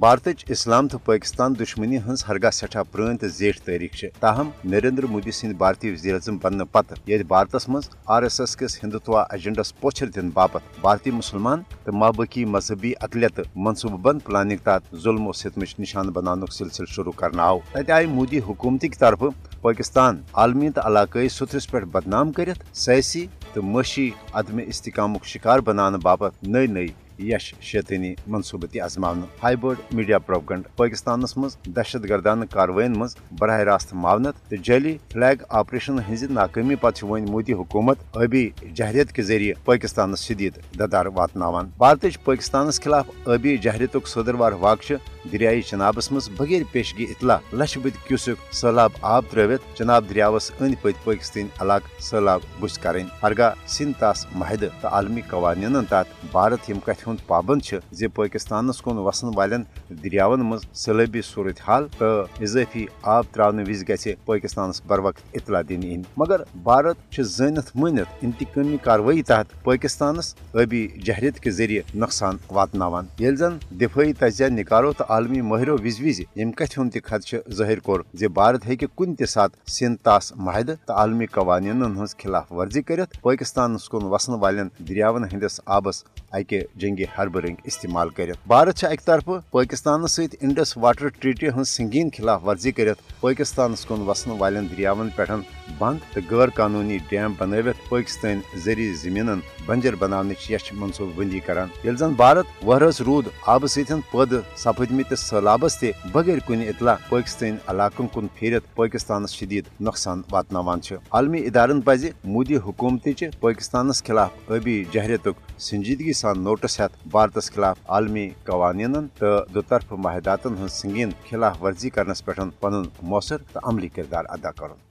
بھارت اسلام تو پاکستان دشمنی ہز ہرگاہ سٹھا پران تو زیٹھ تاریخ تاہم، نریندر مودی سند بھارتی وزیر اعظم بننے پتہ یت بھارتس مز آر ایس ایس کس ہندوتوا ایجنڈس پوچھر دن باپت بھارتی مسلمان تو مابقی مذہبی اقلیت منصوبہ بند پلاننگ تحت ظلم و ستمچ نشان بنانک سلسلہ شروع کرنا آو۔ تتہ آئی مودی حکومتی طرف پاکستان، عالمی تو علاقائی سترس پہ بدنام کرت سیاسی تو معاشی عدم استحکامک شکار بنانے باپت نئی نئی یش شیطانی منصوبہ تہ ہائی بورڈ میڈیا پروپگنڈ پاکستانس مز دہشت گردانہ کاروائن مز براہ راست معاونت تو جعلی فلیگ آپریشن ہز ناکامی پتہ ون مودی حکومت ابی جہریت کے ذریعے پاکستانس شدید ددار واتناوان بھارت پاکستانس خلاف ابی جہریت صدروار واقع دریائی چنابس مز بغیر پیشگی اطلاع لچھ بد کیوسک سہلاب آب تروت چناب دریاوس اند پت پاکستان علاقہ سہلاب بس کریں ہرگاہ سند تاس معاہدہ تو عالمی قوانین تحت بھارت یم کت ہند پابند زی پاکستانس کن وسن والن دریاون مز سیلابی صورت حال تو اضافی آب تراؤن وز گھِ پاکستانس بر وقت اطلاع دن ان مگر بھارت زانت مانت انتقامی کاروٲیی تحت پاکستانس ابی جہریت کے ذریعے نقصان واتناوان۔ یل زن دفاعی تجزیہ، نکارو تو عالمی ماہرو وز وز یم کت ہند خدشہ ظاہر کور زِ بھارت ہیکہ کن تہ سات تاس معاہدہ تو عالمی قوانین ہز خلاف ورزی کرت پاکستانس کن وسن والن دریاون ہندس آبس اکہ جنگی حربہ رنگ استعمال کرت بھارت اکہ طرف پاکستان ست انڈس واٹر ٹریٹی ہن سنگین خلاف ورزی کرت پاکستانس کن وسن والن دریاون پہ بند تو غیر قانونی ڈیم بنوت پاکستان زرعی زمین بنجر بنانچ یچ منصوبہ بندی کران۔ یل زن بھارت وہرس رود آب ستن پد سپدمت سہلابس تہ بغیر کن اطلاع پاکستان علاقن کن پھیرت پاکستانس شدید نقصان واتناوان عالمی ادارن پز مودی حکومت پاکستانس خلاف ابی جہریتک سنجیدگی سان نوٹس ہتھ بھارتس خلاف عالمی قوانین تو دوطرف معاہداتن ہن سنگین خلاف ورزی کرنس پہ پن مؤثر تو عملی کردار ادا کرن